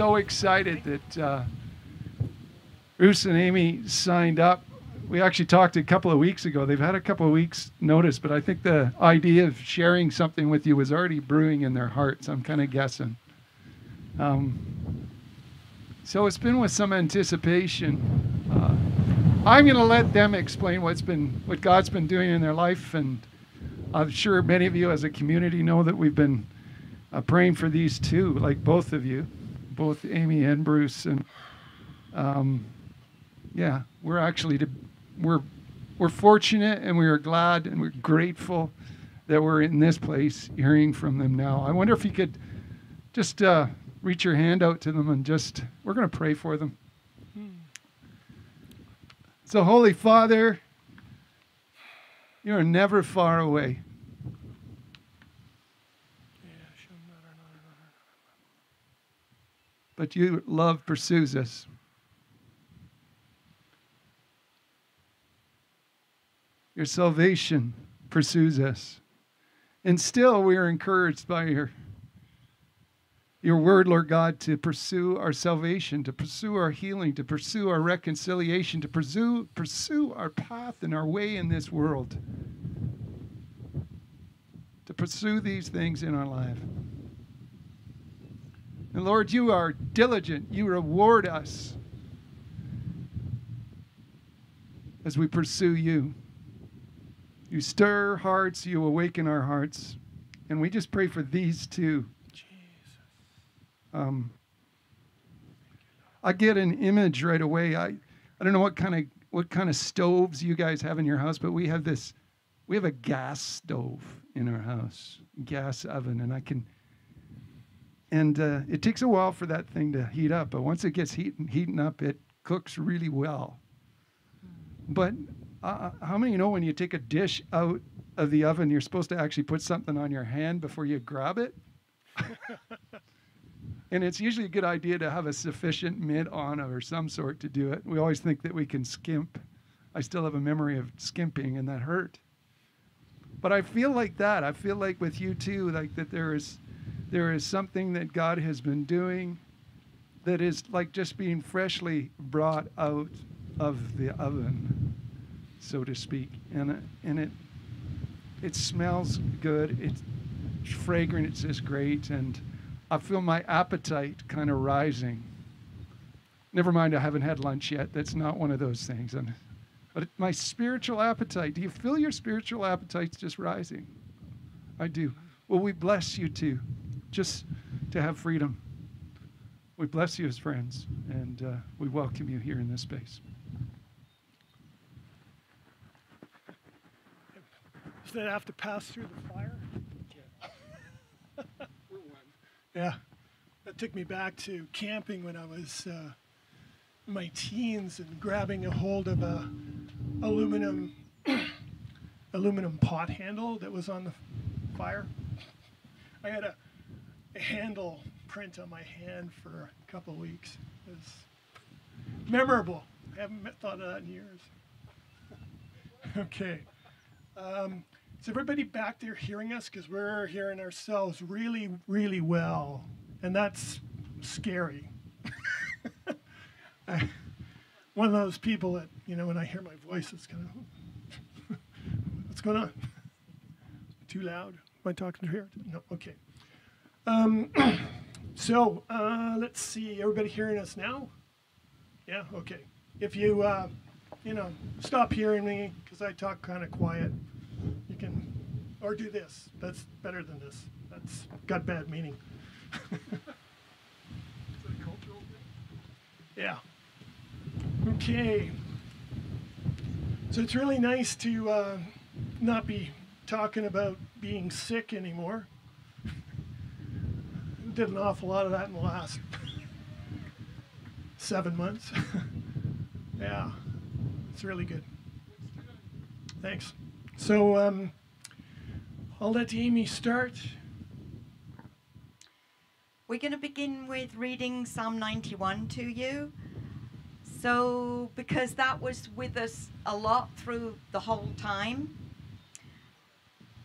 so excited that uh, Bruce and Amy signed up. We actually talked a couple of weeks ago. They've had a couple of weeks' notice, but I think the idea of sharing something with you was already brewing in their hearts. I'm kind of guessing. Um, so it's been with some anticipation. Uh, I'm going to let them explain what's been, what God's been doing in their life, and I'm sure many of you as a community know that we've been uh, praying for these two, like both of you, both Amy and Bruce, and um, yeah, we're actually to, we're we're fortunate and we are glad and we're grateful that we're in this place hearing from them now. I wonder if you could just uh, reach your hand out to them and just we're going to pray for them. So, Holy Father, you are never far away. But your love pursues us. Your salvation pursues us. And still we are encouraged by your, your word, Lord God, to pursue our salvation, to pursue our healing, to pursue our reconciliation, to pursue, pursue our path and our way in this world. To pursue these things in our life. And Lord, you are diligent. You reward us as we pursue you. You stir hearts, you awaken our hearts. And we just pray for these two. Um, I get an image right away. I, I don't know what kind of what kind of stoves you guys have in your house, but we have this we have a gas stove in our house, gas oven, and I can and uh, it takes a while for that thing to heat up, but once it gets heating heating up, it cooks really well. But uh, how many know when you take a dish out of the oven, you're supposed to actually put something on your hand before you grab it? and it's usually a good idea to have a sufficient mitt on or some sort to do it. We always think that we can skimp. I still have a memory of skimping, and that hurt. But I feel like that. I feel like with you too, like that there is there is something that God has been doing that is like just being freshly brought out of the oven so to speak, and it, and it it smells good. It's fragrant. It's just great, and I feel my appetite kind of rising. Never mind, I haven't had lunch yet. That's not one of those things. And but my spiritual appetite. Do you feel your spiritual appetites just rising? I do. Well, we bless you too, just to have freedom. We bless you as friends, and uh, we welcome you here in this space. that have to pass through the fire? yeah. That took me back to camping when I was uh, in my teens and grabbing a hold of a aluminum aluminum pot handle that was on the fire. I had a, a handle print on my hand for a couple weeks. It was memorable. I haven't thought of that in years. okay. Um, is everybody back there hearing us? Because we're hearing ourselves really, really well. And that's scary. I, one of those people that, you know, when I hear my voice, it's kind of, what's going on? Too loud? Am I talking to here? No, okay. Um, so uh, let's see. Everybody hearing us now? Yeah, okay. If you, uh, you know, stop hearing me because I talk kind of quiet you can, or do this. That's better than this. That's got bad meaning. yeah. Okay. So it's really nice to uh, not be talking about being sick anymore. Did an awful lot of that in the last seven months. yeah, it's really good. Thanks. So um, I'll let Amy start. We're going to begin with reading Psalm 91 to you. So, because that was with us a lot through the whole time.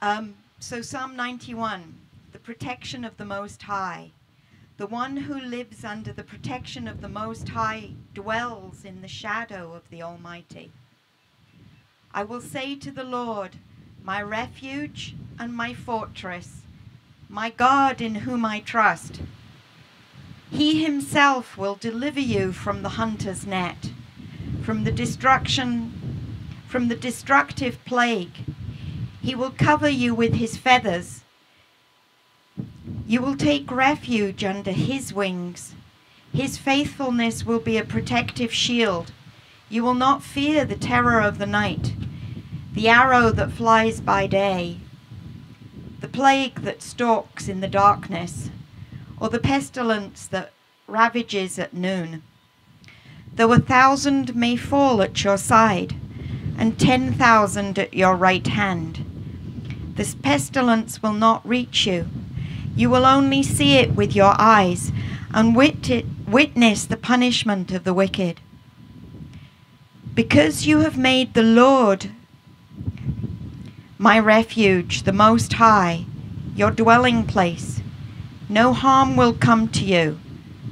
Um, so, Psalm 91 the protection of the Most High. The one who lives under the protection of the Most High dwells in the shadow of the Almighty. I will say to the Lord, my refuge and my fortress, my God in whom I trust. He himself will deliver you from the hunter's net, from the destruction, from the destructive plague. He will cover you with his feathers. You will take refuge under his wings. His faithfulness will be a protective shield. You will not fear the terror of the night, the arrow that flies by day, the plague that stalks in the darkness, or the pestilence that ravages at noon. Though a thousand may fall at your side, and ten thousand at your right hand, this pestilence will not reach you. You will only see it with your eyes and wit- witness the punishment of the wicked. Because you have made the Lord my refuge, the Most High, your dwelling place, no harm will come to you,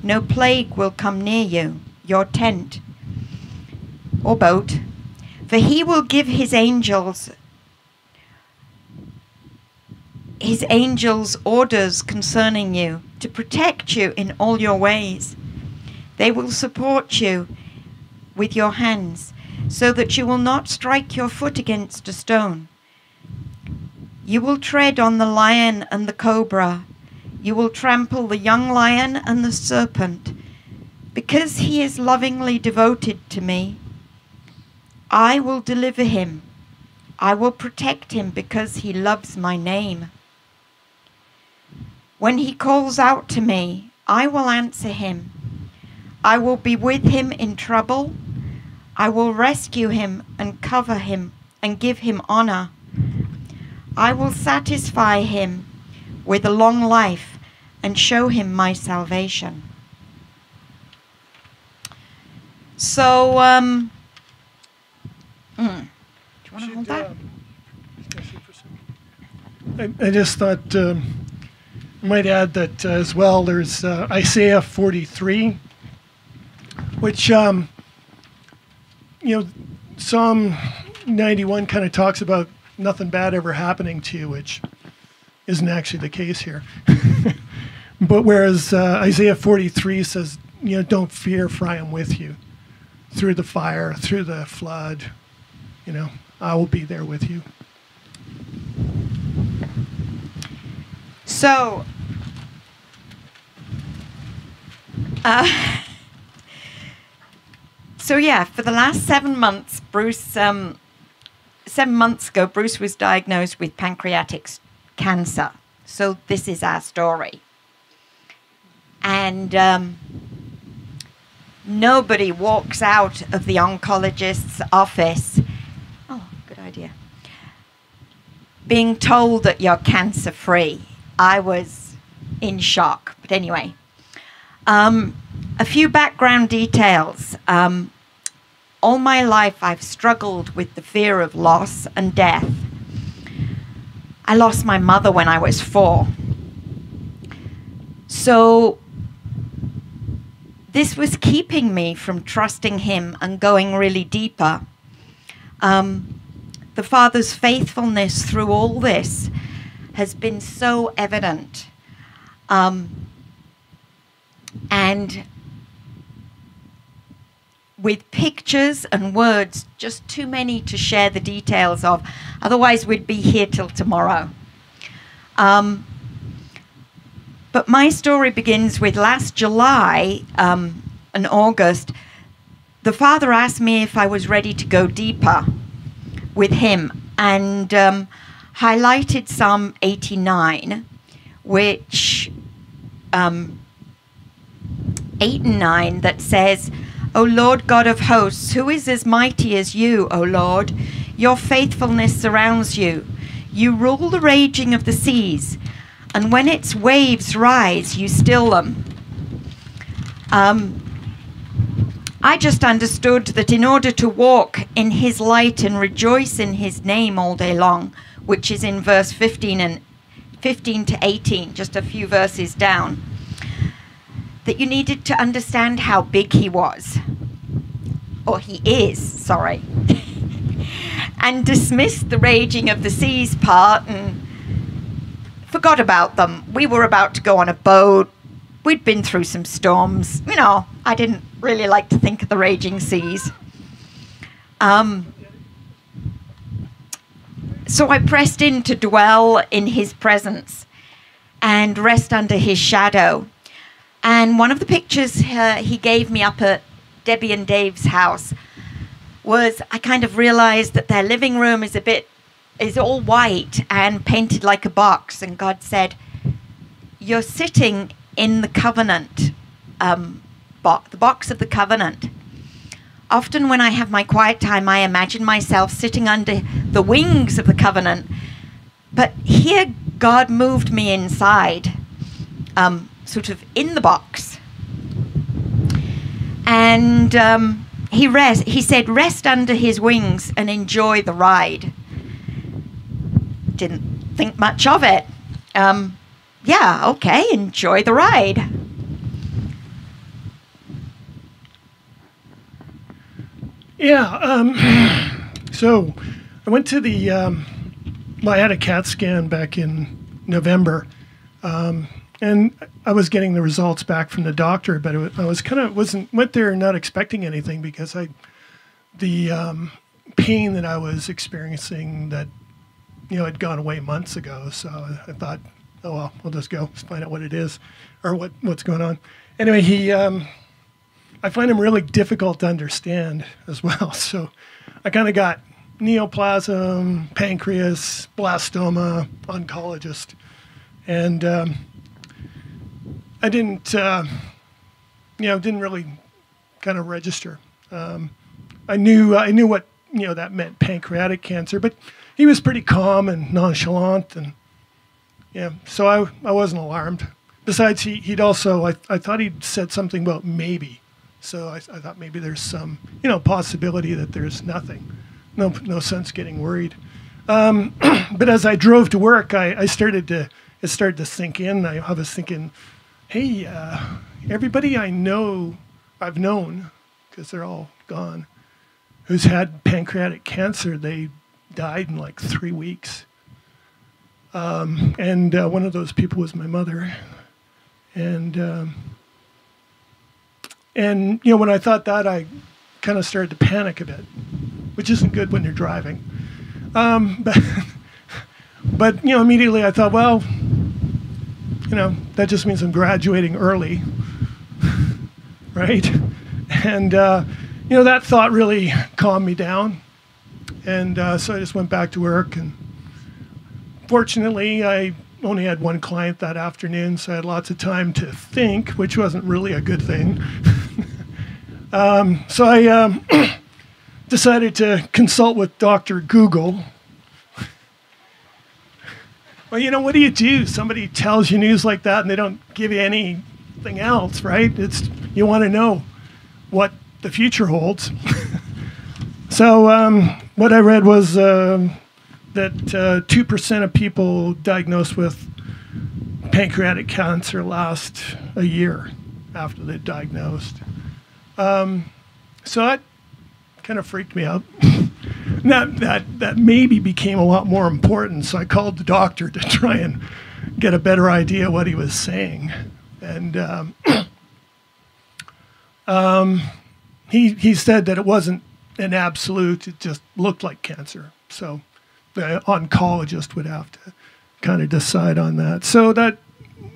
no plague will come near you, your tent or boat, for he will give his angels his angels orders concerning you to protect you in all your ways. They will support you with your hands so that you will not strike your foot against a stone. You will tread on the lion and the cobra. You will trample the young lion and the serpent. Because he is lovingly devoted to me, I will deliver him. I will protect him because he loves my name. When he calls out to me, I will answer him. I will be with him in trouble. I will rescue him and cover him and give him honor. I will satisfy him with a long life and show him my salvation. So, um, mm, do you want to hold that? um, I, I just thought um, might add that uh, as well. There's uh, Isaiah 43, which um, you know Psalm 91 kind of talks about nothing bad ever happening to you, which isn't actually the case here. but whereas uh, Isaiah 43 says, you know, don't fear, for I am with you through the fire, through the flood. You know, I will be there with you. So, uh, so yeah, for the last seven months, Bruce, um, seven months ago, Bruce was diagnosed with pancreatic cancer. So this is our story, and um, nobody walks out of the oncologist's office. Oh, good idea being told that you're cancer free. I was in shock. But anyway, um, a few background details. Um, all my life, I've struggled with the fear of loss and death. I lost my mother when I was four. So, this was keeping me from trusting him and going really deeper. Um, the Father's faithfulness through all this has been so evident. Um, and with pictures and words, just too many to share the details of. Otherwise, we'd be here till tomorrow. Um, but my story begins with last July um, and August. The father asked me if I was ready to go deeper with him and um, highlighted Psalm 89, which um, 8 and 9 that says, O Lord God of hosts, who is as mighty as you, O Lord? Your faithfulness surrounds you. You rule the raging of the seas, and when its waves rise, you still them. Um, I just understood that in order to walk in his light and rejoice in his name all day long, which is in verse 15 and 15 to 18, just a few verses down, that you needed to understand how big he was, or he is, sorry, and dismissed the raging of the seas part and forgot about them. We were about to go on a boat. We'd been through some storms. You know, I didn't really like to think of the raging seas. Um, so I pressed in to dwell in his presence and rest under his shadow. And one of the pictures uh, he gave me up at Debbie and Dave's house was I kind of realized that their living room is a bit is all white and painted like a box and God said you're sitting in the covenant um, bo- the box of the covenant often when I have my quiet time I imagine myself sitting under the wings of the covenant. But here God moved me inside um, sort of in the box. And um, he rest he said rest under his wings and enjoy the ride. Didn't think much of it. Um, yeah okay enjoy the ride Yeah. Um, so I went to the. Um, well, I had a CAT scan back in November, um, and I was getting the results back from the doctor, but it, I was kind of wasn't went there not expecting anything because I, the um, pain that I was experiencing that, you know, had gone away months ago. So I thought, oh well, we'll just go find out what it is, or what what's going on. Anyway, he. I find him really difficult to understand as well. So I kind of got neoplasm, pancreas, blastoma, oncologist, and um, I didn't, uh, you know, didn't really kind of register. Um, I knew I knew what you know that meant pancreatic cancer, but he was pretty calm and nonchalant, and yeah, so I I wasn't alarmed. Besides, he he'd also I I thought he'd said something about maybe so I, I, thought maybe there's some, you know, possibility that there's nothing. No, no sense getting worried. Um, but as I drove to work, I, I, started to, it started to sink in. I, I was thinking, hey, uh, everybody I know, I've known, because they're all gone, who's had pancreatic cancer, they died in like three weeks. Um, and uh, one of those people was my mother. And, um, and you know, when I thought that, I kind of started to panic a bit, which isn't good when you're driving. Um, but, but you know, immediately I thought, well, you know, that just means I'm graduating early, right? And uh, you know, that thought really calmed me down, and uh, so I just went back to work. And fortunately, I only had one client that afternoon, so I had lots of time to think, which wasn't really a good thing. um, so I um, decided to consult with Dr. Google. well, you know, what do you do? Somebody tells you news like that and they don't give you anything else, right? It's you want to know what the future holds. so um, what I read was uh, that uh, 2% of people diagnosed with pancreatic cancer last a year after they're diagnosed. Um, so that kind of freaked me out. that, that, that maybe became a lot more important, so I called the doctor to try and get a better idea what he was saying. And um, um, he, he said that it wasn't an absolute, it just looked like cancer. So the oncologist would have to kind of decide on that. So that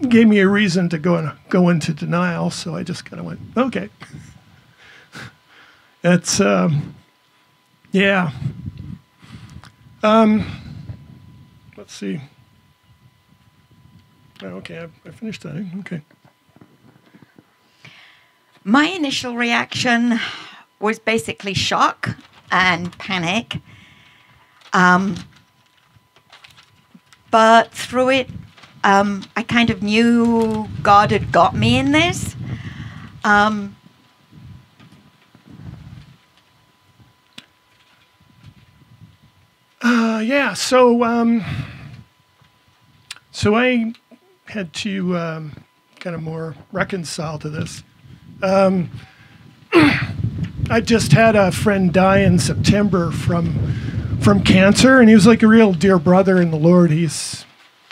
gave me a reason to go and go into denial. So I just kind of went, okay. It's um, yeah. Um, let's see. Oh, okay, I, I finished that. Okay. My initial reaction was basically shock and panic. Um, but through it, um, I kind of knew God had got me in this. Um, uh, yeah, so um, so I had to um, kind of more reconcile to this. Um, I just had a friend die in September from from cancer, and he was like a real dear brother in the Lord. He's,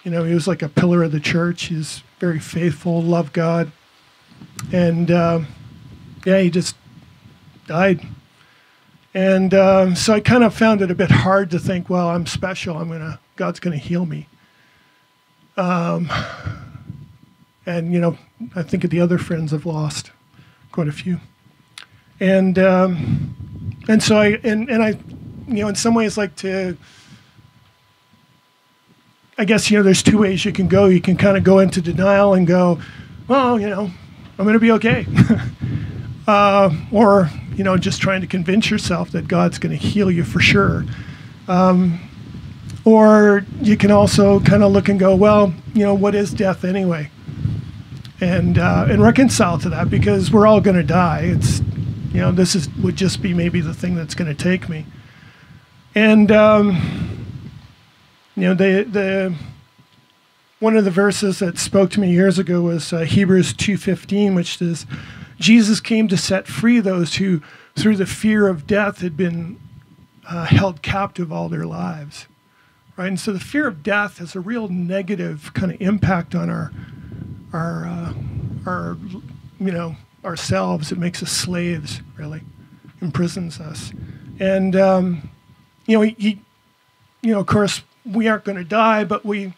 you know, he was like a pillar of the church. He's very faithful, loved God, and uh, yeah, he just died. And um, so I kind of found it a bit hard to think, well, I'm special. I'm gonna, God's gonna heal me. Um, and you know, I think of the other friends I've lost, quite a few. And um, and so I and and I, you know, in some ways like to. I guess you know, there's two ways you can go. You can kind of go into denial and go, well, you know, I'm going to be okay. uh, or you know, just trying to convince yourself that God's going to heal you for sure. Um, or you can also kind of look and go, well, you know, what is death anyway? And uh, and reconcile to that because we're all going to die. It's you know, this is would just be maybe the thing that's going to take me. And um, you know, the the one of the verses that spoke to me years ago was uh, Hebrews 2:15, which says, Jesus came to set free those who, through the fear of death, had been uh, held captive all their lives. Right? And so the fear of death has a real negative kind of impact on our, our, uh, our, you know, ourselves. It makes us slaves, really, imprisons us. And, um, you know, he, he, you know, of course, we aren't going to die, but we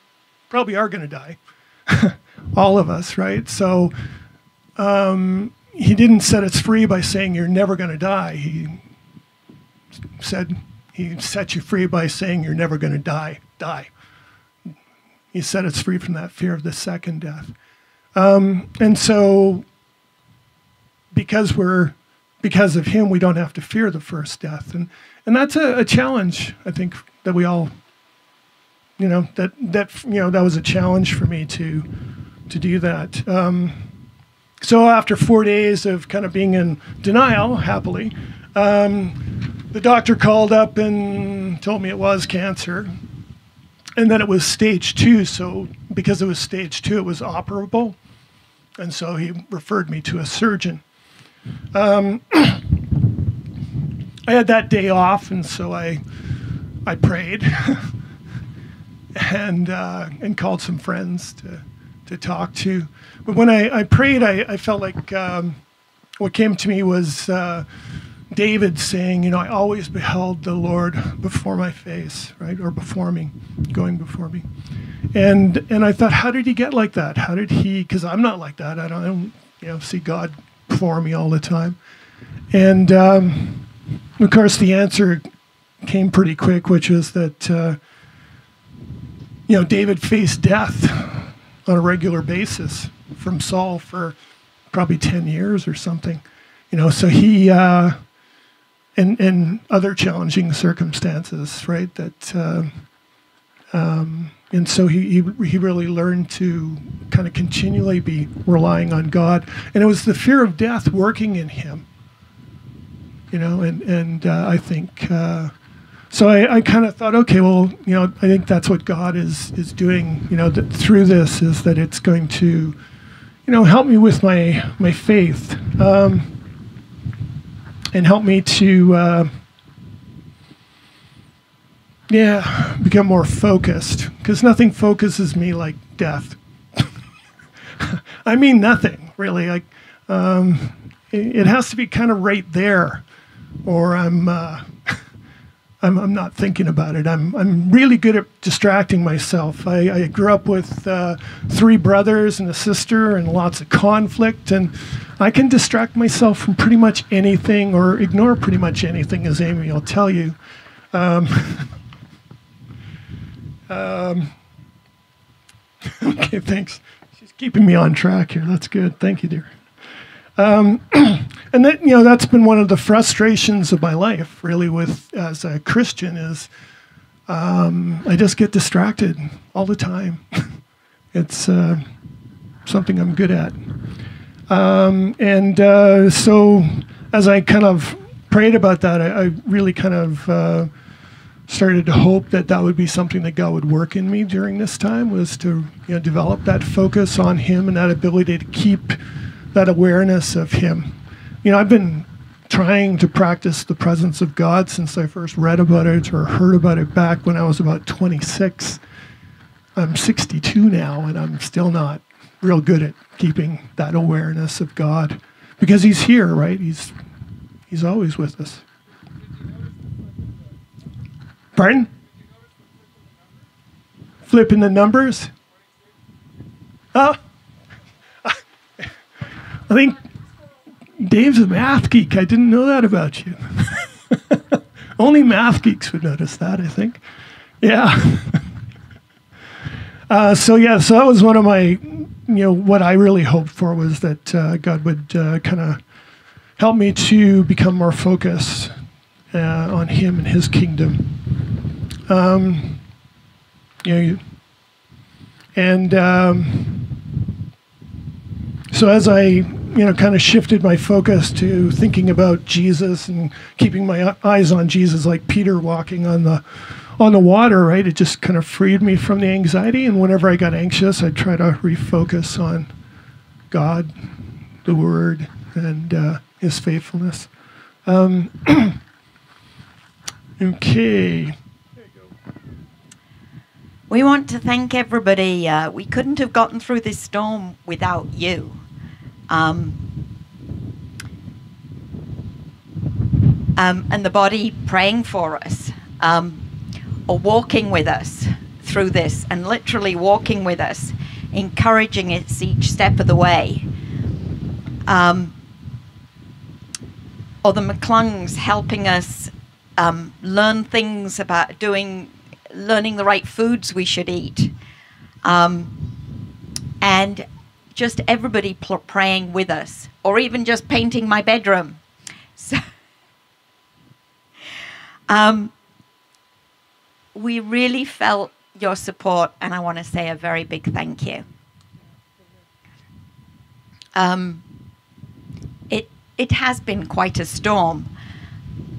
probably are going to die. All of us, right? So, um, he didn't set us free by saying you're never going to die. He said he set you free by saying you're never going to die. Die. He set us free from that fear of the second death. Um, and so, because we're because of him, we don't have to fear the first death, and and that's a, a challenge. I think that we all, you know, that that you know that was a challenge for me to to do that. Um, so after four days of kind of being in denial, happily, um, the doctor called up and told me it was cancer. And then it was stage two. So because it was stage two, it was operable. And so he referred me to a surgeon. Um, I had that day off, and so I, I prayed and, uh, and called some friends to, to talk to. But when I, I prayed, I, I felt like um, what came to me was uh, David saying, You know, I always beheld the Lord before my face, right? Or before me, going before me. And, and I thought, How did he get like that? How did he, because I'm not like that. I don't, I don't, you know, see God before me all the time. And um, of course, the answer came pretty quick, which is that, uh, you know, David faced death on a regular basis from Saul for probably 10 years or something. You know, so he, uh, and, and other challenging circumstances, right? That, uh, um, and so he, he, he really learned to kind of continually be relying on God. And it was the fear of death working in him, you know, and, and uh, I think, uh, so I, I kind of thought, okay, well, you know, I think that's what God is, is doing, you know, through this is that it's going to, you know, help me with my my faith, um, and help me to, uh, yeah, become more focused. Because nothing focuses me like death. I mean, nothing really. Like, um, it, it, has to be kind of right there, or I'm. Uh, I'm, I'm not thinking about it. I'm, I'm really good at distracting myself. I, I grew up with uh, three brothers and a sister and lots of conflict, and I can distract myself from pretty much anything or ignore pretty much anything, as Amy will tell you. Um, um, okay, thanks. She's keeping me on track here. That's good. Thank you, dear. Um, and that you know that's been one of the frustrations of my life, really, with as a Christian is um, I just get distracted all the time. it's uh, something I'm good at, um, and uh, so as I kind of prayed about that, I, I really kind of uh, started to hope that that would be something that God would work in me during this time was to you know develop that focus on Him and that ability to keep that awareness of Him. You know, I've been trying to practice the presence of God since I first read about it or heard about it back when I was about 26. I'm 62 now, and I'm still not real good at keeping that awareness of God because He's here, right? He's He's always with us. Pardon? Flipping the numbers? Oh, think Dave's a math geek. I didn't know that about you. Only math geeks would notice that, I think. Yeah. uh, so yeah, so that was one of my, you know, what I really hoped for was that uh, God would uh, kind of help me to become more focused uh, on Him and His kingdom. Um, you know, and um, so as I, you know, kind of shifted my focus to thinking about Jesus and keeping my eyes on Jesus, like Peter walking on the on the water, right? It just kind of freed me from the anxiety. And whenever I got anxious, I'd try to refocus on God, the Word, and uh, His faithfulness. Um, okay. We want to thank everybody. Uh, we couldn't have gotten through this storm without you. Um, um, and the body praying for us, um, or walking with us through this, and literally walking with us, encouraging us each step of the way. Um, or the McClungs helping us um, learn things about doing learning the right foods we should eat. Um, and just everybody pl- praying with us, or even just painting my bedroom. So, um, we really felt your support, and I want to say a very big thank you. Um, it it has been quite a storm,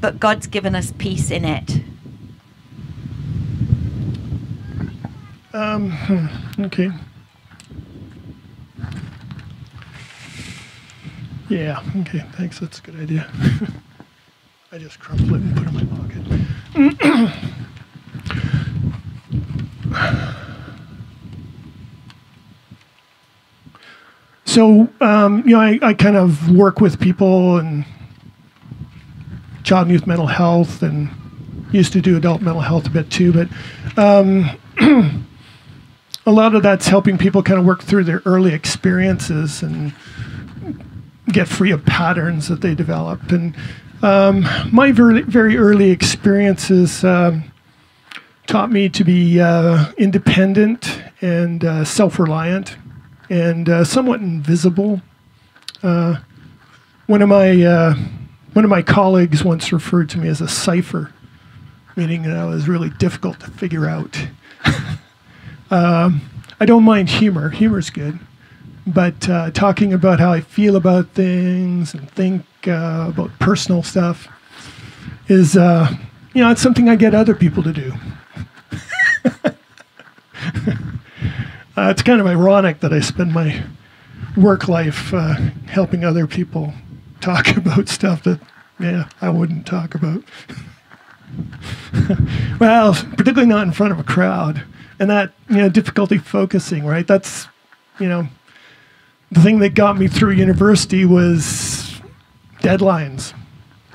but God's given us peace in it. Um, okay. Yeah, okay, thanks. That's a good idea. I just crumple it and put it in my pocket. so, um, you know, I, I kind of work with people and child and youth mental health and used to do adult mental health a bit too, but um, a lot of that's helping people kind of work through their early experiences and get free of patterns that they develop. And um, my very, very early experiences um, taught me to be uh, independent and uh, self reliant and uh, somewhat invisible. Uh, one of my uh, one of my colleagues once referred to me as a cipher, meaning that I was really difficult to figure out. Um, I don't mind humor. Humor's good. But uh, talking about how I feel about things and think uh, about personal stuff is, uh, you know, it's something I get other people to do. Uh, it's kind of ironic that I spend my work life uh, helping other people talk about stuff that, yeah, I wouldn't talk about. well, particularly not in front of a crowd and that you know difficulty focusing right that's you know the thing that got me through university was deadlines.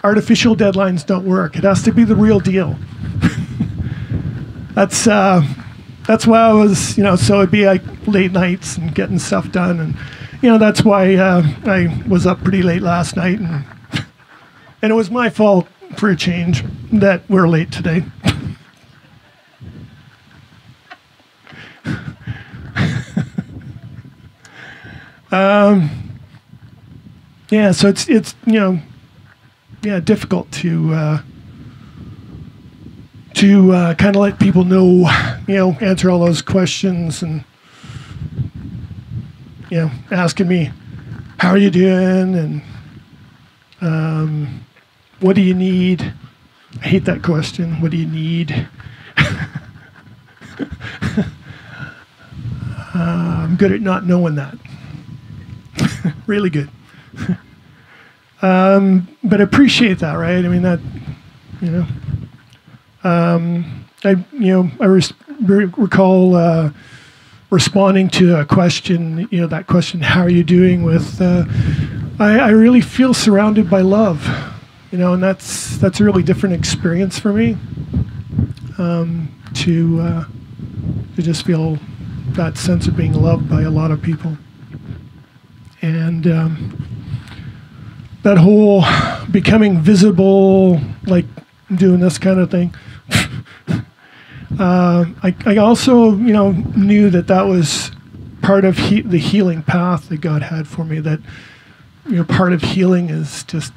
Artificial deadlines don't work. It has to be the real deal. That's uh, that's why I was you know so it'd be like late nights and getting stuff done. And you know that's why uh, I was up pretty late last night. And and it was my fault for a change that we're late today. Um, yeah, so it's it's you know, yeah, difficult to uh, to uh, kind of let people know, you know, answer all those questions and you know, asking me, how are you doing and um, what do you need? I hate that question. What do you need? uh, I'm good at not knowing that. Really good. um, but appreciate that, right? I mean that, you know. Um, I you know I res- recall uh, responding to a question. You know that question, "How are you doing?" With uh, I, I really feel surrounded by love. You know, and that's that's a really different experience for me. Um, to uh, to just feel that sense of being loved by a lot of people, and um, that whole becoming visible, like doing this kind of thing. uh, I, I also, you know, knew that that was part of he- the healing path that God had for me. That you know, part of healing is just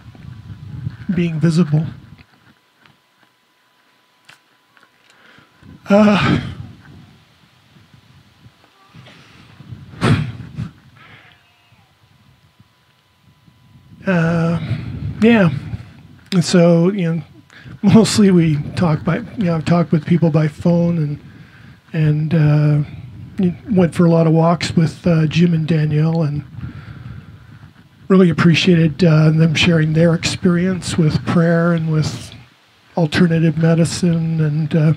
being visible. Uh, uh, yeah. And so, you know, mostly we talk by, you know, I've talked with people by phone and, and, uh, went for a lot of walks with uh, Jim and Danielle and really appreciated uh, them sharing their experience with prayer and with alternative medicine and uh,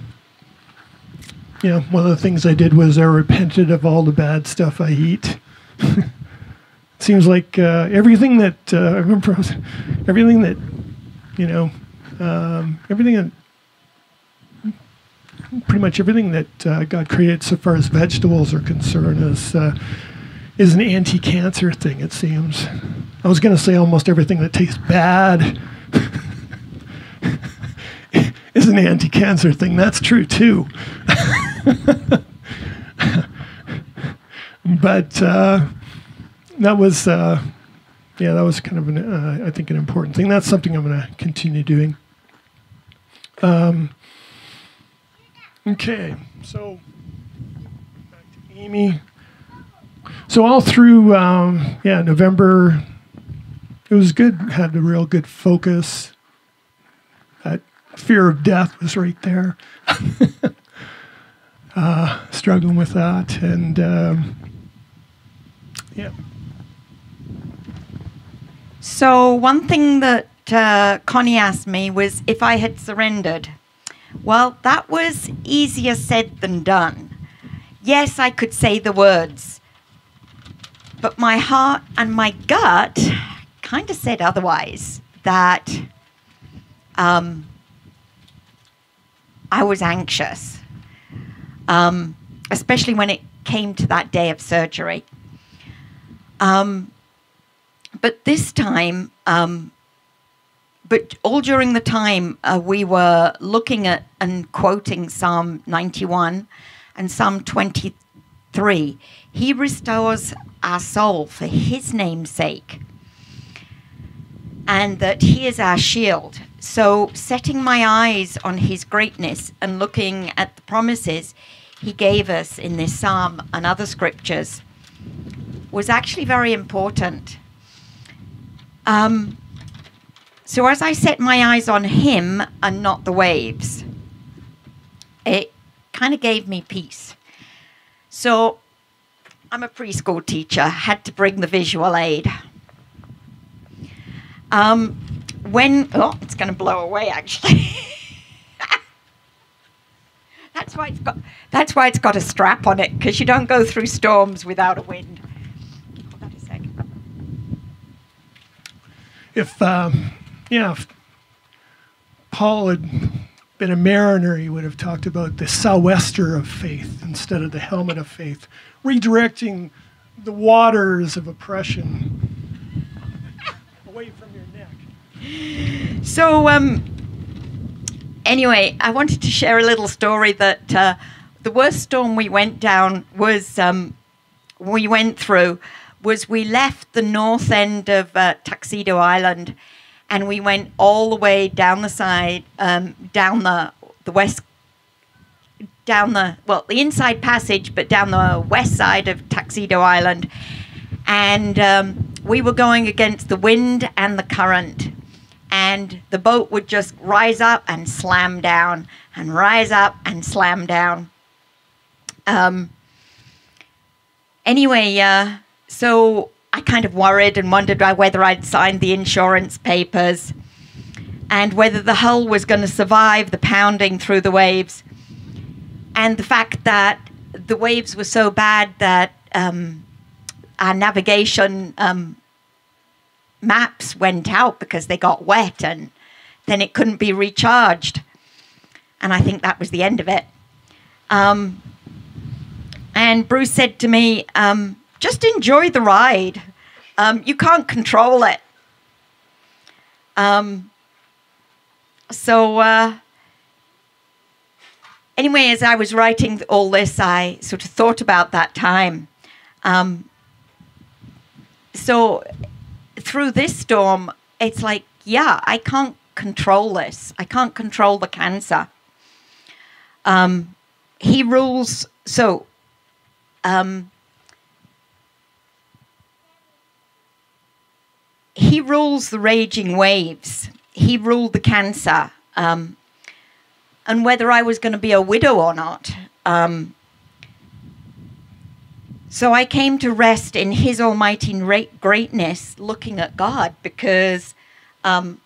you one of the things I did was I repented of all the bad stuff I eat. Seems like uh, everything that uh, I remember, everything that you know, um, everything that pretty much everything that uh, God created, so far as vegetables are concerned, is uh, is an anti-cancer thing. It seems. I was going to say almost everything that tastes bad is an anti-cancer thing. That's true too. but uh, that was, uh, yeah, that was kind of an, uh, I think, an important thing. That's something I'm going to continue doing. Um, okay, so back to Amy. So all through, um, yeah, November, it was good. Had a real good focus. That fear of death was right there. uh, struggling with that, and um, yeah. So, one thing that uh, Connie asked me was if I had surrendered. Well, that was easier said than done. Yes, I could say the words, but my heart and my gut kind of said otherwise. That um, I was anxious, um, especially when it came to that day of surgery. Um, but this time, um, but all during the time, uh, we were looking at and quoting Psalm 91 and Psalm 23. He restores our soul for his name's sake, and that he is our shield. So, setting my eyes on his greatness and looking at the promises he gave us in this psalm and other scriptures was actually very important. Um, so, as I set my eyes on him and not the waves, it kind of gave me peace. So, I'm a preschool teacher, had to bring the visual aid. Um, when oh, it's going to blow away actually. that's why it's got that's why it's got a strap on it because you don't go through storms without a wind. Hold on a second. If um, yeah, if Paul had been a mariner, he would have talked about the sou'wester of faith instead of the helmet of faith, redirecting the waters of oppression away from your neck. So, um, anyway, I wanted to share a little story that uh, the worst storm we went down was um, we went through was we left the north end of uh, Texada Island and we went all the way down the side, um, down the the west, down the well the inside passage, but down the west side of Texada Island, and um, we were going against the wind and the current, and the boat would just rise up and slam down and rise up and slam down. Um, anyway, uh, so I kind of worried and wondered whether I'd signed the insurance papers and whether the hull was going to survive the pounding through the waves. And the fact that the waves were so bad that um, our navigation um, maps went out because they got wet and then it couldn't be recharged. And I think that was the end of it. Um, and Bruce said to me, um, just enjoy the ride. Um, you can't control it. Um, so, uh, anyway, as I was writing all this, I sort of thought about that time. Um, so, through this storm, it's like, yeah, I can't control this. I can't control the cancer. Um, he rules. So, um, he rules the raging waves. He ruled the cancer. Um, and whether I was going to be a widow or not. Um, so I came to rest in His almighty greatness, looking at God, because um,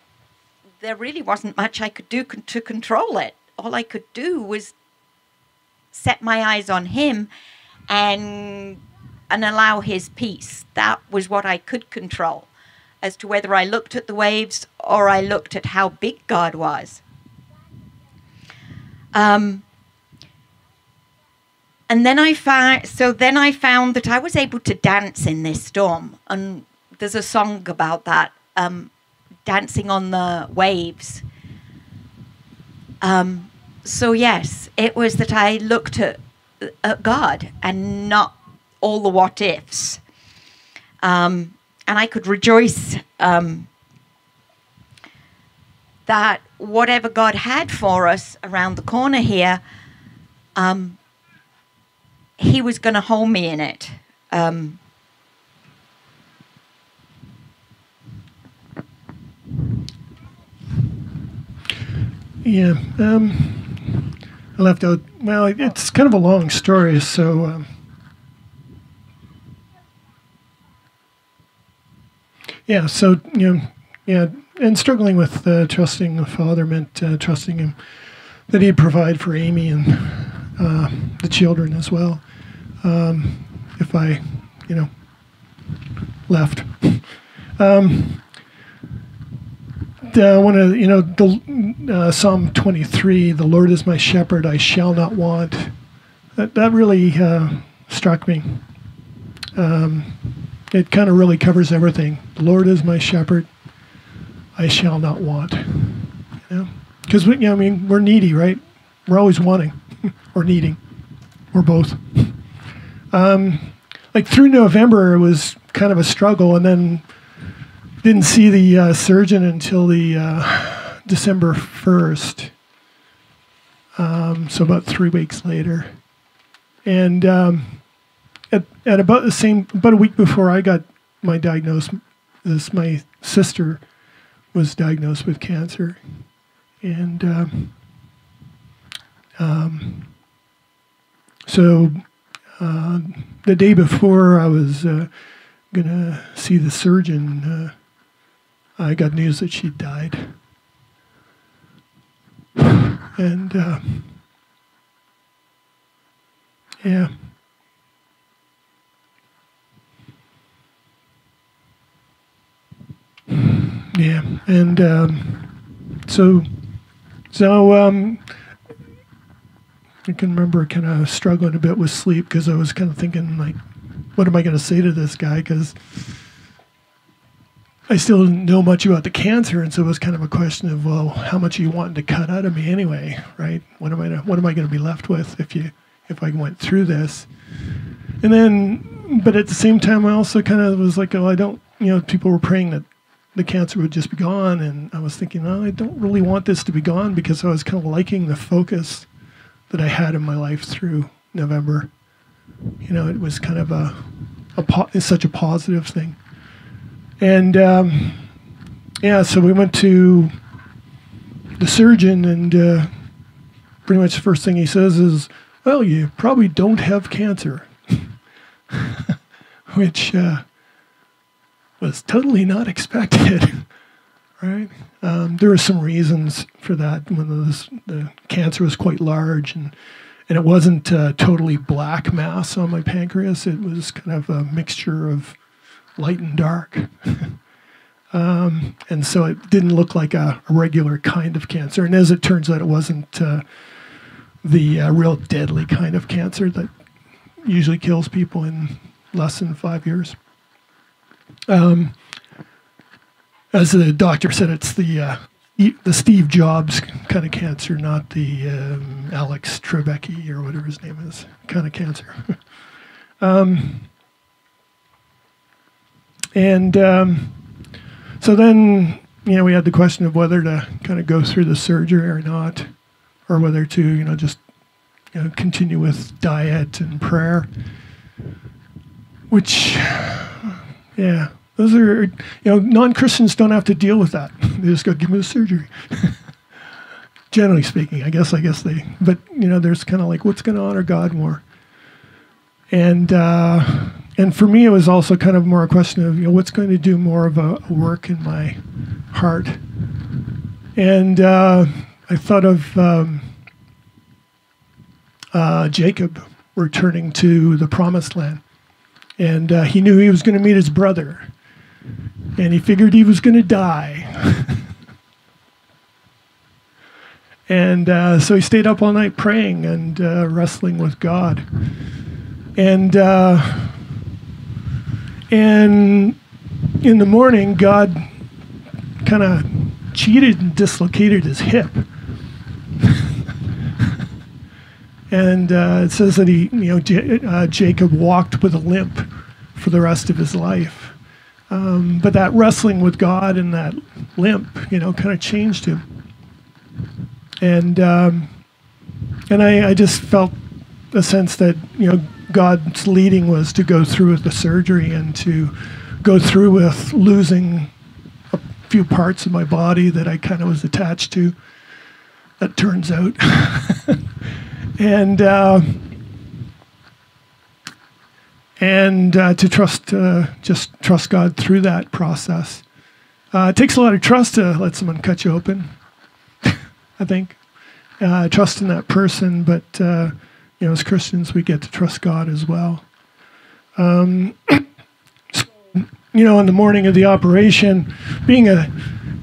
there really wasn't much I could do to control it. All I could do was set my eyes on Him and and allow His peace. That was what I could control, as to whether I looked at the waves or I looked at how big God was. Um, and then I found so then I found that I was able to dance in this storm, and there's a song about that, um, dancing on the waves. Um, so yes, it was that I looked at, at God and not all the what ifs, um, and I could rejoice um, that whatever God had for us around the corner here. Um, he was going to hold me in it. Um, yeah, um, I left out. Well, it's kind of a long story, so. Yeah, so you know, yeah, and struggling with uh, trusting the Father meant uh, trusting Him that He'd provide for Amy and uh, the children as well um, if I, you know, left. Um, the, one of you know the uh, Psalm 23, "The Lord is my shepherd; I shall not want." That that really uh, struck me. Um, it kind of really covers everything. The Lord is my shepherd; I shall not want. You know, because we, you know, I mean, we're needy, right? We're always wanting or needing. We're both. Um, like through November, it was kind of a struggle, and then didn't see the uh, surgeon until the uh, December first. Um, so about three weeks later, and um, at, at about the same about a week before I got my diagnosis, my sister was diagnosed with cancer, and um, um so uh, the day before I was uh, to see the surgeon, uh, I got news that she died. And uh, yeah. Yeah, and um, so so um, I can remember kind of struggling a bit with sleep because I was kind of thinking like, what am I going to say to this guy? Because I still didn't know much about the cancer, and so it was kind of a question of, well, how much are you wanting to cut out of me anyway, right? What am I what am I going to be left with if you if I went through this? And then, but at the same time, I also kind of was like, oh, I don't, you know, people were praying that the cancer would just be gone, and I was thinking, oh, I don't really want this to be gone because I was kind of liking the focus that I had in my life through November. You know, it was kind of a, a po- such a positive thing. And um, yeah, so we went to the surgeon, and uh, pretty much the first thing he says is, "Well, you probably don't have cancer," which uh, was totally not expected. right? Um, there were some reasons for that. When this, the cancer was quite large, and and it wasn't a totally black mass on my pancreas. It was kind of a mixture of light and dark. um, and so it didn't look like a, a, regular kind of cancer. And as it turns out, it wasn't uh, the uh, real deadly kind of cancer that usually kills people in less than five years. Um, as the doctor said, it's the uh, the Steve Jobs kind of cancer, not the um, Alex Trebek or whatever his name is kind of cancer. um, and um, so then, you know, we had the question of whether to kind of go through the surgery or not, or whether to, you know, just you know, continue with diet and prayer. Which, yeah, those are, you know, non Christians don't have to deal with that. They just go, give me the surgery. Generally speaking, I guess, I guess they, but, you know, there's kind of like, what's going to honor God more? And, uh, and for me, it was also kind of more a question of, you know, what's going to do more of a, work in my heart? And uh, I thought of um, uh, Jacob returning to the promised land. And uh, he knew he was going to meet his brother and he figured he was going to die. and uh, so he stayed up all night praying and uh, wrestling with God. And uh, and in the morning, God kind of cheated and dislocated his hip. and uh, it says that he, you know, J- uh, Jacob walked with a limp for the rest of his life. Um, but that wrestling with God and that limp, you know, kind of changed him. And um, and I, I just felt a sense that you know God's leading was to go through with the surgery and to go through with losing a few parts of my body that I kind of was attached to. That turns out, and. Uh, and uh, to trust, uh, just trust God through that process. Uh, it takes a lot of trust to let someone cut you open. I think uh, trust in that person, but uh, you know, as Christians, we get to trust God as well. Um, you know, in the morning of the operation, being a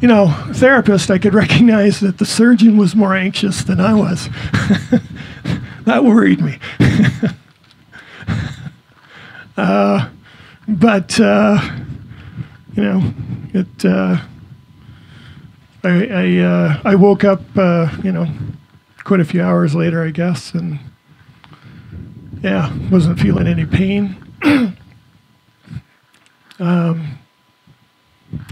you know therapist, I could recognize that the surgeon was more anxious than I was. that worried me. Uh, but uh, you know, it. Uh, I I, uh, I woke up, uh, you know, quite a few hours later, I guess, and yeah, wasn't feeling any pain. um,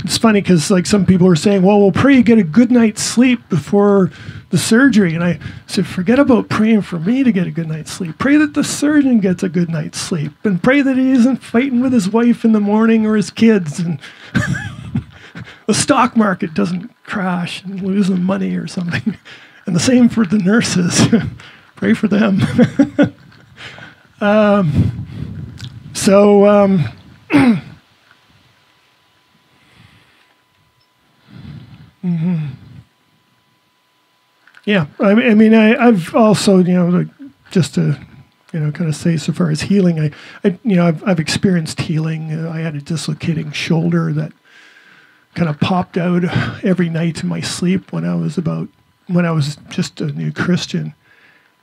it's funny because like some people are saying, well, we'll pray you get a good night's sleep before the surgery. And I said, forget about praying for me to get a good night's sleep. Pray that the surgeon gets a good night's sleep and pray that he isn't fighting with his wife in the morning or his kids and the stock market doesn't crash and lose them money or something. And the same for the nurses. pray for them. um, so, um, mm-hmm. Yeah, I, I mean, I, have also, you know, just to, you know, kind of say so far as healing, I, I you know, I've, I've experienced healing. Uh, I had a dislocating shoulder that kind of popped out every night in my sleep when I was about, when I was just a new Christian.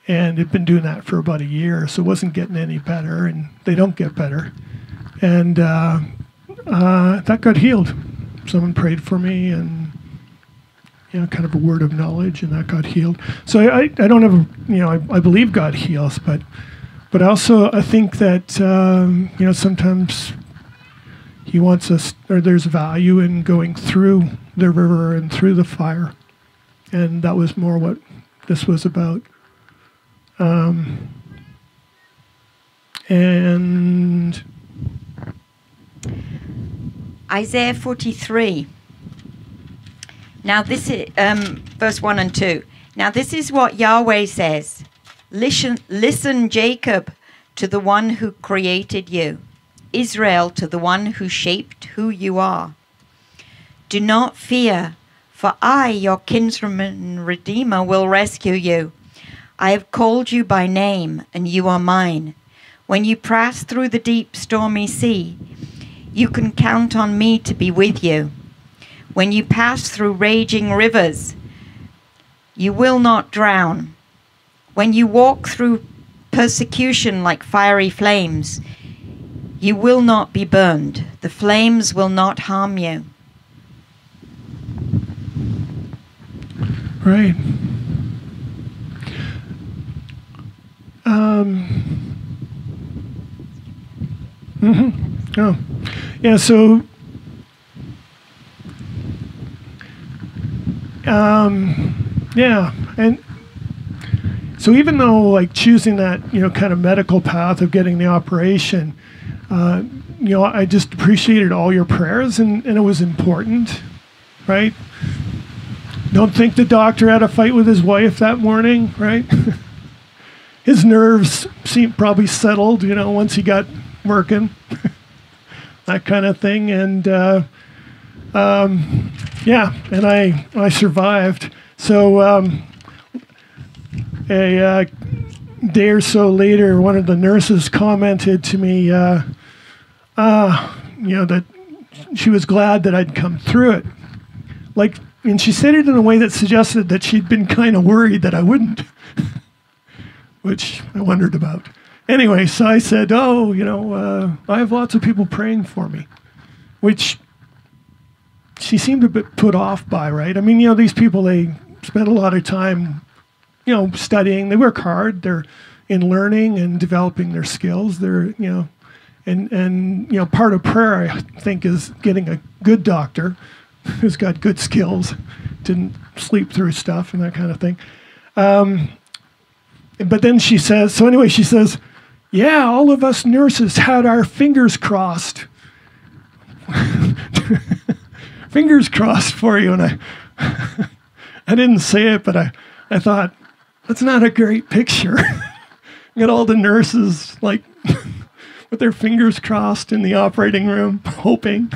And had been doing that for about a year, so it wasn't getting any better, and they don't get better. And uh, uh, that got healed. Someone prayed for me, and you know, kind of a word of knowledge, and that got healed. So I, I don't have, a, you know, I, I believe God heals, but, but also I think that, um, you know, sometimes He wants us, or there's value in going through the river and through the fire, and that was more what this was about. Um, and Isaiah 43 Now this is um, verse one and two. Now this is what Yahweh says: Listen, listen, Jacob, to the one who created you, Israel, to the one who shaped who you are. Do not fear, for I, your kinsman redeemer, will rescue you. I have called you by name, and you are mine. When you pass through the deep, stormy sea, you can count on me to be with you. When you pass through raging rivers, you will not drown. When you walk through persecution like fiery flames, you will not be burned. The flames will not harm you. Right. Um, hmm Oh, yeah. So, um, yeah, and so even though like choosing that you know kind of medical path of getting the operation, uh, you know, I just appreciated all your prayers and, and it was important, right? Don't think the doctor had a fight with his wife that morning, right? his nerves seemed probably settled, you know, once he got working, that kind of thing. And uh, um, yeah, and I I survived. So um, a uh, day or so later, one of the nurses commented to me, uh, uh, you know, that she was glad that I'd come through it. Like, and she said it in a way that suggested that she'd been kind of worried that I wouldn't, which I wondered about. Anyway, so I said, Oh, you know, uh, I have lots of people praying for me, which she seemed a bit put off by, right? I mean, you know, these people, they spend a lot of time, you know, studying. They work hard. They're in learning and developing their skills. They're, you know, and, and, you know, part of prayer, I think, is getting a good doctor who's got good skills, didn't sleep through stuff and that kind of thing. Um, but then she says, so anyway, she says, yeah, all of us nurses had our fingers crossed. fingers crossed for you. And I, I didn't say it, but I, I thought, that's not a great picture. you Got all the nurses like with their fingers crossed in the operating room, hoping.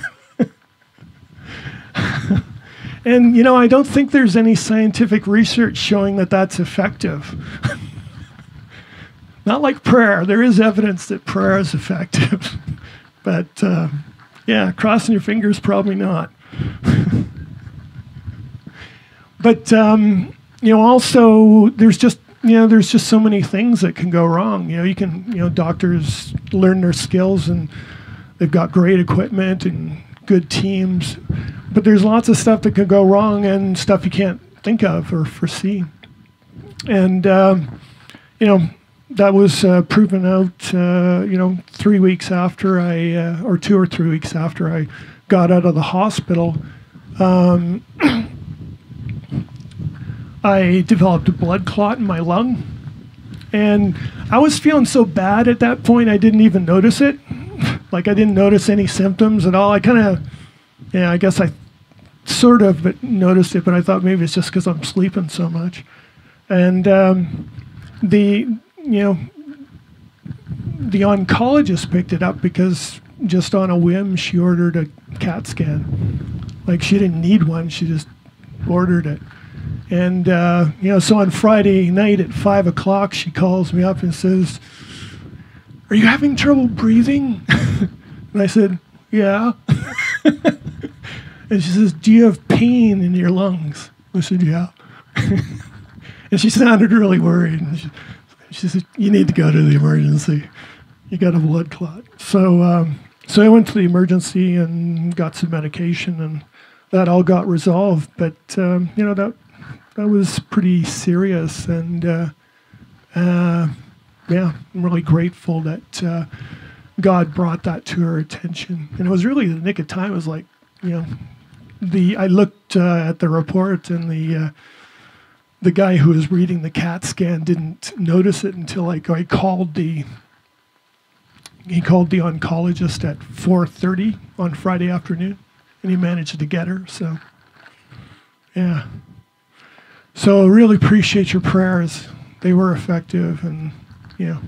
and, you know, I don't think there's any scientific research showing that that's effective. Not like prayer. There is evidence that prayer is effective. but uh, yeah, crossing your fingers, probably not. But, um, you know, also there's just you know, there's just so many things that can go wrong. You know, you can, you know, doctors learn their skills and they've got great equipment and good teams, but there's lots of stuff that could go wrong and stuff you can't think of or foresee. And, um, you know, that was uh, proven out, uh, you know, three weeks after I, uh, or two or three weeks after I got out of the hospital. Um, I developed a blood clot in my lung. And I was feeling so bad at that point, I didn't even notice it. like, I didn't notice any symptoms at all. I kind of, yeah, I guess I sort of but noticed it, but I thought maybe it's just because I'm sleeping so much. And um, the, you know, the oncologist picked it up because just on a whim, she ordered a CAT scan. Like, she didn't need one, she just ordered it. And, uh, you know, so on Friday night at five o'clock, she calls me up and says, Are you having trouble breathing? and I said, Yeah. and she says, Do you have pain in your lungs? I said, Yeah. and she sounded really worried. And she, she, said, You need to go to the emergency. You got a blood clot. So, um, so I went to the emergency and got some medication, and that all got resolved. But, um, you know, that that was pretty serious, and uh, uh, yeah, I'm really grateful that uh, God brought that to our attention. And it was really the nick of time. It was like, you know, the I looked uh, at the report, and the uh, the guy who was reading the CAT scan didn't notice it until like I called the he called the oncologist at 4:30 on Friday afternoon, and he managed to get her. So Yeah. So I really appreciate your prayers. They were effective, and you know,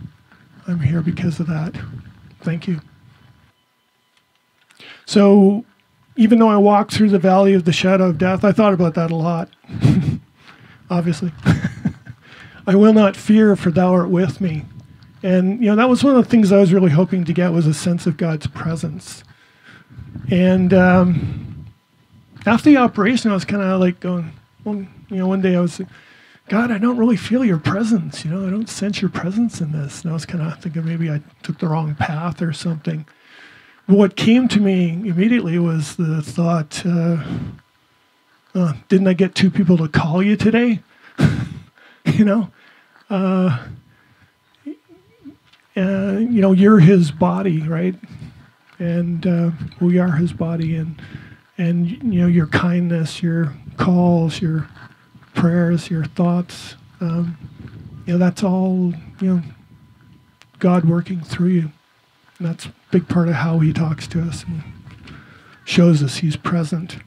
I'm here because of that. Thank you. So, even though I walked through the valley of the shadow of death, I thought about that a lot. Obviously, I will not fear, for thou art with me. And you know that was one of the things I was really hoping to get was a sense of God's presence. And um, after the operation, I was kind of like going, well, you know, one day I was, God, I don't really feel your presence. You know, I don't sense your presence in this. And I was kind of thinking maybe I took the wrong path or something. What came to me immediately was the thought, uh, uh, didn't I get two people to call you today? you know, uh, uh, you know, you're his body, right? And uh, we are his body, and and you know your kindness, your calls, your prayers, your thoughts. Um, you know that's all you know. God working through you. And that's a big part of how He talks to us and shows us He's present.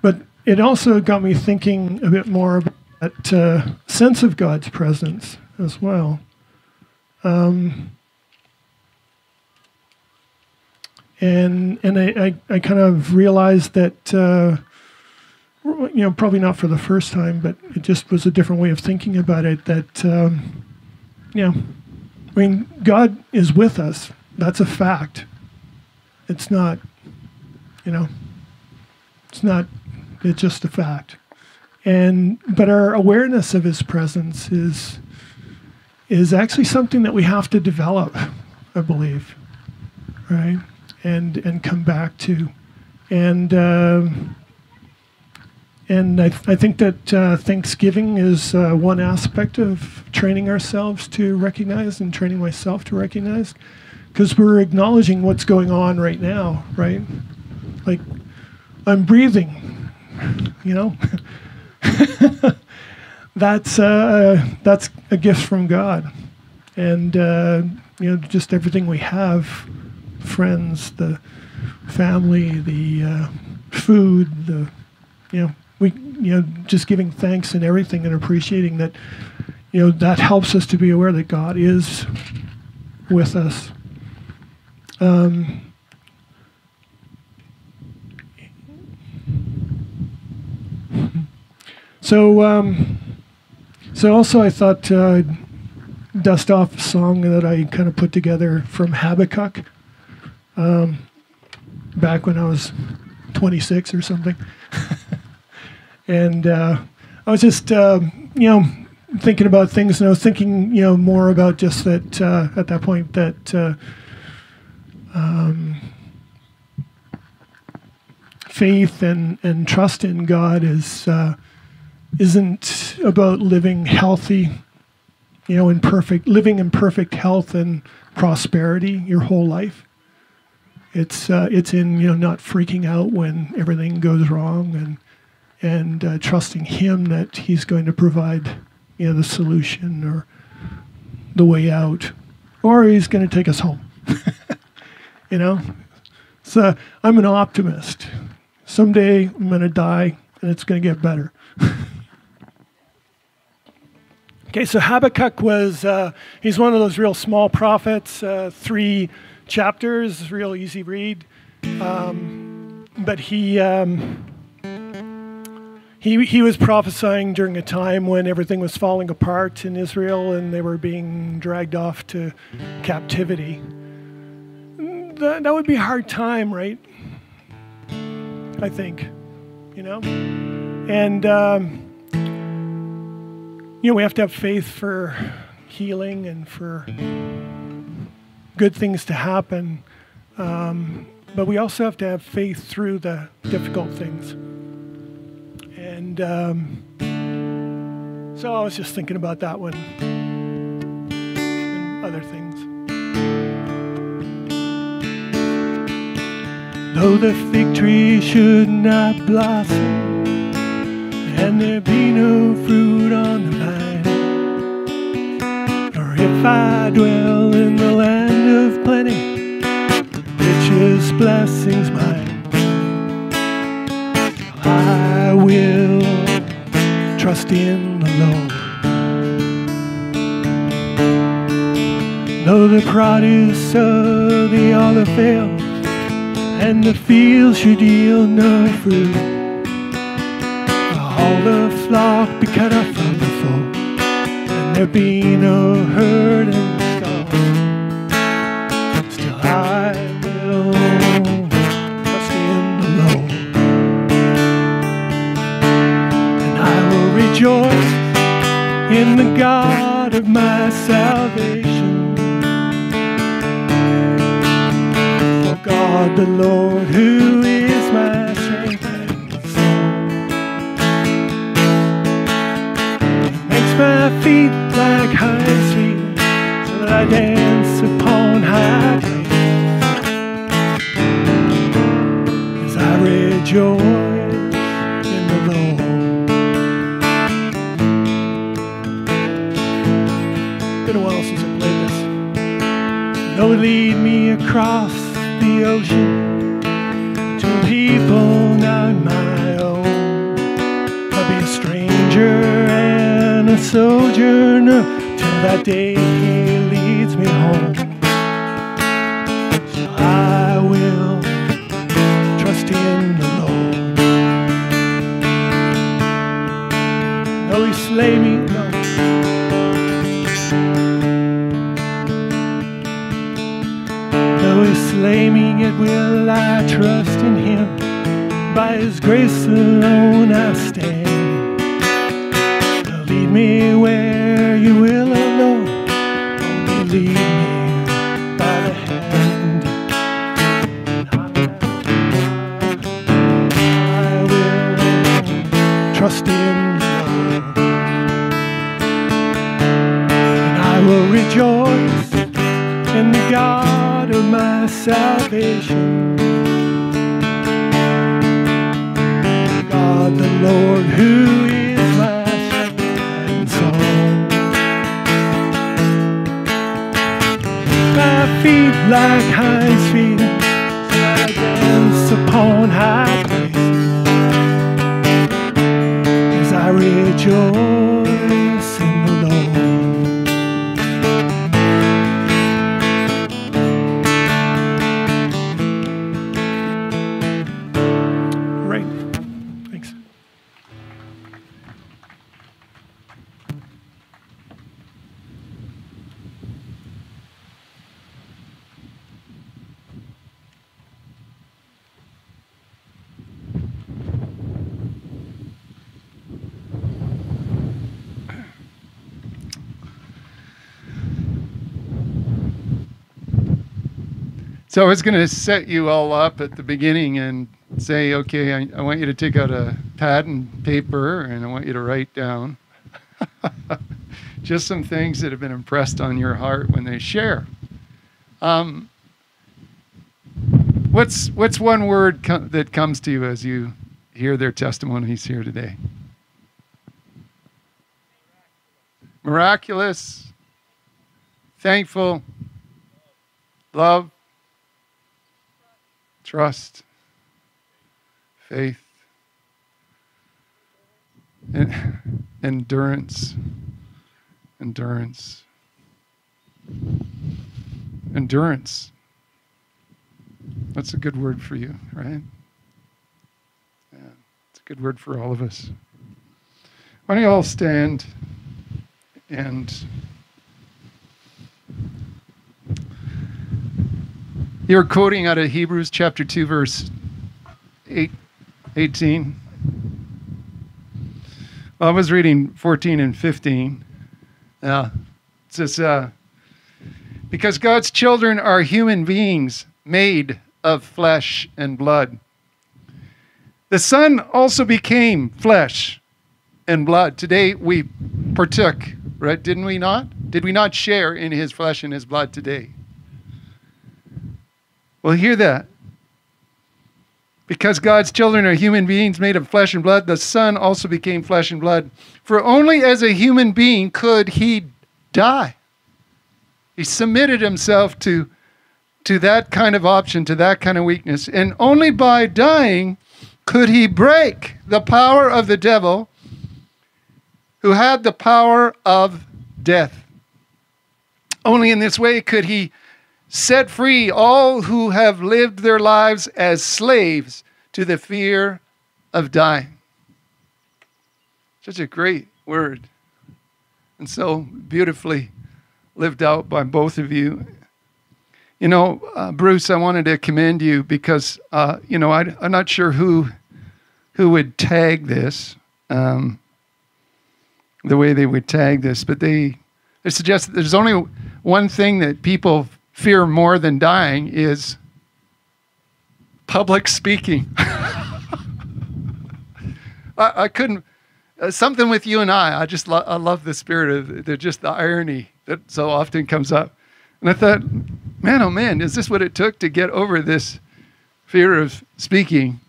But it also got me thinking a bit more about that uh, sense of God's presence as well. Um, and and I, I, I, kind of realized that uh, you know probably not for the first time, but it just was a different way of thinking about it. That um, yeah, I mean God is with us. That's a fact. It's not, you know, it's not. It's just a fact. And but our awareness of His presence is is actually something that we have to develop. I believe, right? And and come back to, and uh, and I, th- I think that uh, Thanksgiving is uh, one aspect of training ourselves to recognize and training myself to recognize, because we're acknowledging what's going on right now, right? Like I'm breathing, you know. that's uh, that's a gift from God, and uh, you know just everything we have friends, the family, the uh, food, the you know we you know just giving thanks and everything and appreciating that you know that helps us to be aware that God is with us. Um, so um, so also I thought uh, dust off a song that I kind of put together from Habakkuk um, back when I was 26 or something. and uh, I was just, uh, you know, thinking about things, and I was thinking, you know, more about just that uh, at that point that uh, um, faith and, and trust in God is uh, isn't about living healthy, you know, in perfect living in perfect health and prosperity your whole life. It's uh, it's in you know not freaking out when everything goes wrong and and uh, trusting Him that He's going to provide you know the solution or the way out, or He's going to take us home. you know, so I'm an optimist. Someday I'm going to die and it's going to get better. okay, so Habakkuk was uh, he's one of those real small prophets, uh, three chapters, real easy read. Um, but he, um, he, he was prophesying during a time when everything was falling apart in Israel and they were being dragged off to captivity. That, that would be a hard time, right? I think, you know? And, um, you know, we have to have faith for healing and for good things to happen. Um, but we also have to have faith through the difficult things. And um, so I was just thinking about that one and other things. Though the fig tree should not blossom, and there be no fruit on the vine, or if I dwell in the land of plenty, richest blessings mine. I will trust in the Lord. Though the produce of the olive fail, and the fields should yield no fruit, all the flock be cut off from the fold, and there be no herd rejoice in the God of my salvation. For God the Lord, who is my strength and song, makes my feet like hinds feet, so that I dance upon high places. As I read rejoice across the ocean to people not my own, I'll be a stranger and a sojourner till that day will I trust in him. By his grace alone I stand. Lead me where my salvation. God the Lord, who is my song. My feet like hinds feet, I dance upon high places. As I rejoice So I was going to set you all up at the beginning and say, okay, I, I want you to take out a pad and paper and I want you to write down just some things that have been impressed on your heart when they share. Um, what's what's one word that comes to you as you hear their testimonies here today? Miraculous, thankful, love, trust, faith, en- endurance, endurance, endurance. That's a good word for you, right? Yeah, it's a good word for all of us. Why don't you all stand and You're quoting out of Hebrews chapter 2, verse 8, 18. Well, I was reading 14 and 15. Yeah. It says, uh, because God's children are human beings made of flesh and blood. The Son also became flesh and blood. Today we partook, right? Didn't we not? Did we not share in his flesh and his blood today? Well, hear that. Because God's children are human beings made of flesh and blood, the Son also became flesh and blood. For only as a human being could he die. He submitted himself to, to that kind of option, to that kind of weakness. And only by dying could he break the power of the devil who had the power of death. Only in this way could he set free all who have lived their lives as slaves to the fear of dying. Such a great word. And so beautifully lived out by both of you. You know, uh, Bruce, I wanted to commend you because, uh, you know, I, am not sure who who would tag this, um, the way they would tag this, but they, they suggest there's only one thing that people fear more than dying is public speaking. I, I, couldn't, uh, something with you and I, I just lo- I love the spirit of the, just the irony that so often comes up. And I thought, man, oh man, is this what it took to get over this fear of speaking?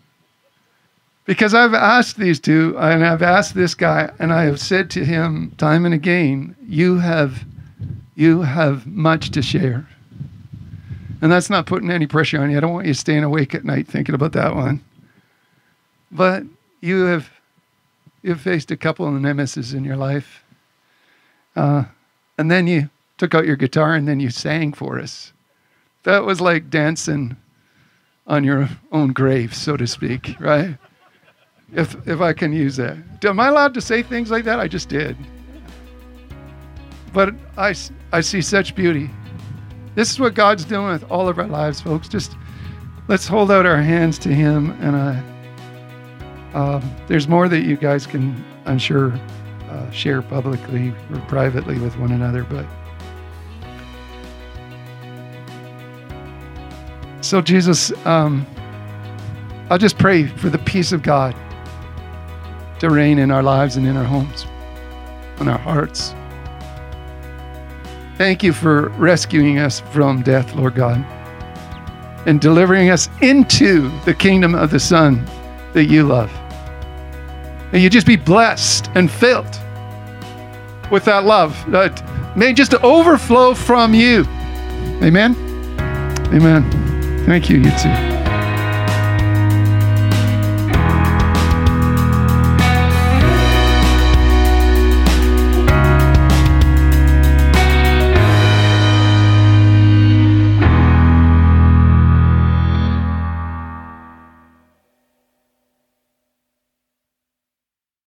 Because I've asked these two, and I've asked this guy, and I have said to him time and again, you have, you have much to share. And that's not putting any pressure on you. I don't want you staying awake at night thinking about that one. But you have you've faced a couple of nemesis in your life. Uh, and then you took out your guitar and then you sang for us. That was like dancing on your own grave, so to speak, right? If, if I can use that. Am I allowed to say things like that? I just did. But I, I see such beauty this is what God's doing with all of our lives, folks. Just let's hold out our hands to Him. And uh, um, there's more that you guys can, I'm sure, uh, share publicly or privately with one another. But so, Jesus, um, I'll just pray for the peace of God to reign in our lives and in our homes, in our hearts. Thank you for rescuing us from death, Lord God, and delivering us into the kingdom of the Son that you love. May you just be blessed and filled with that love that may just overflow from you. Amen. Amen. Thank you, you too.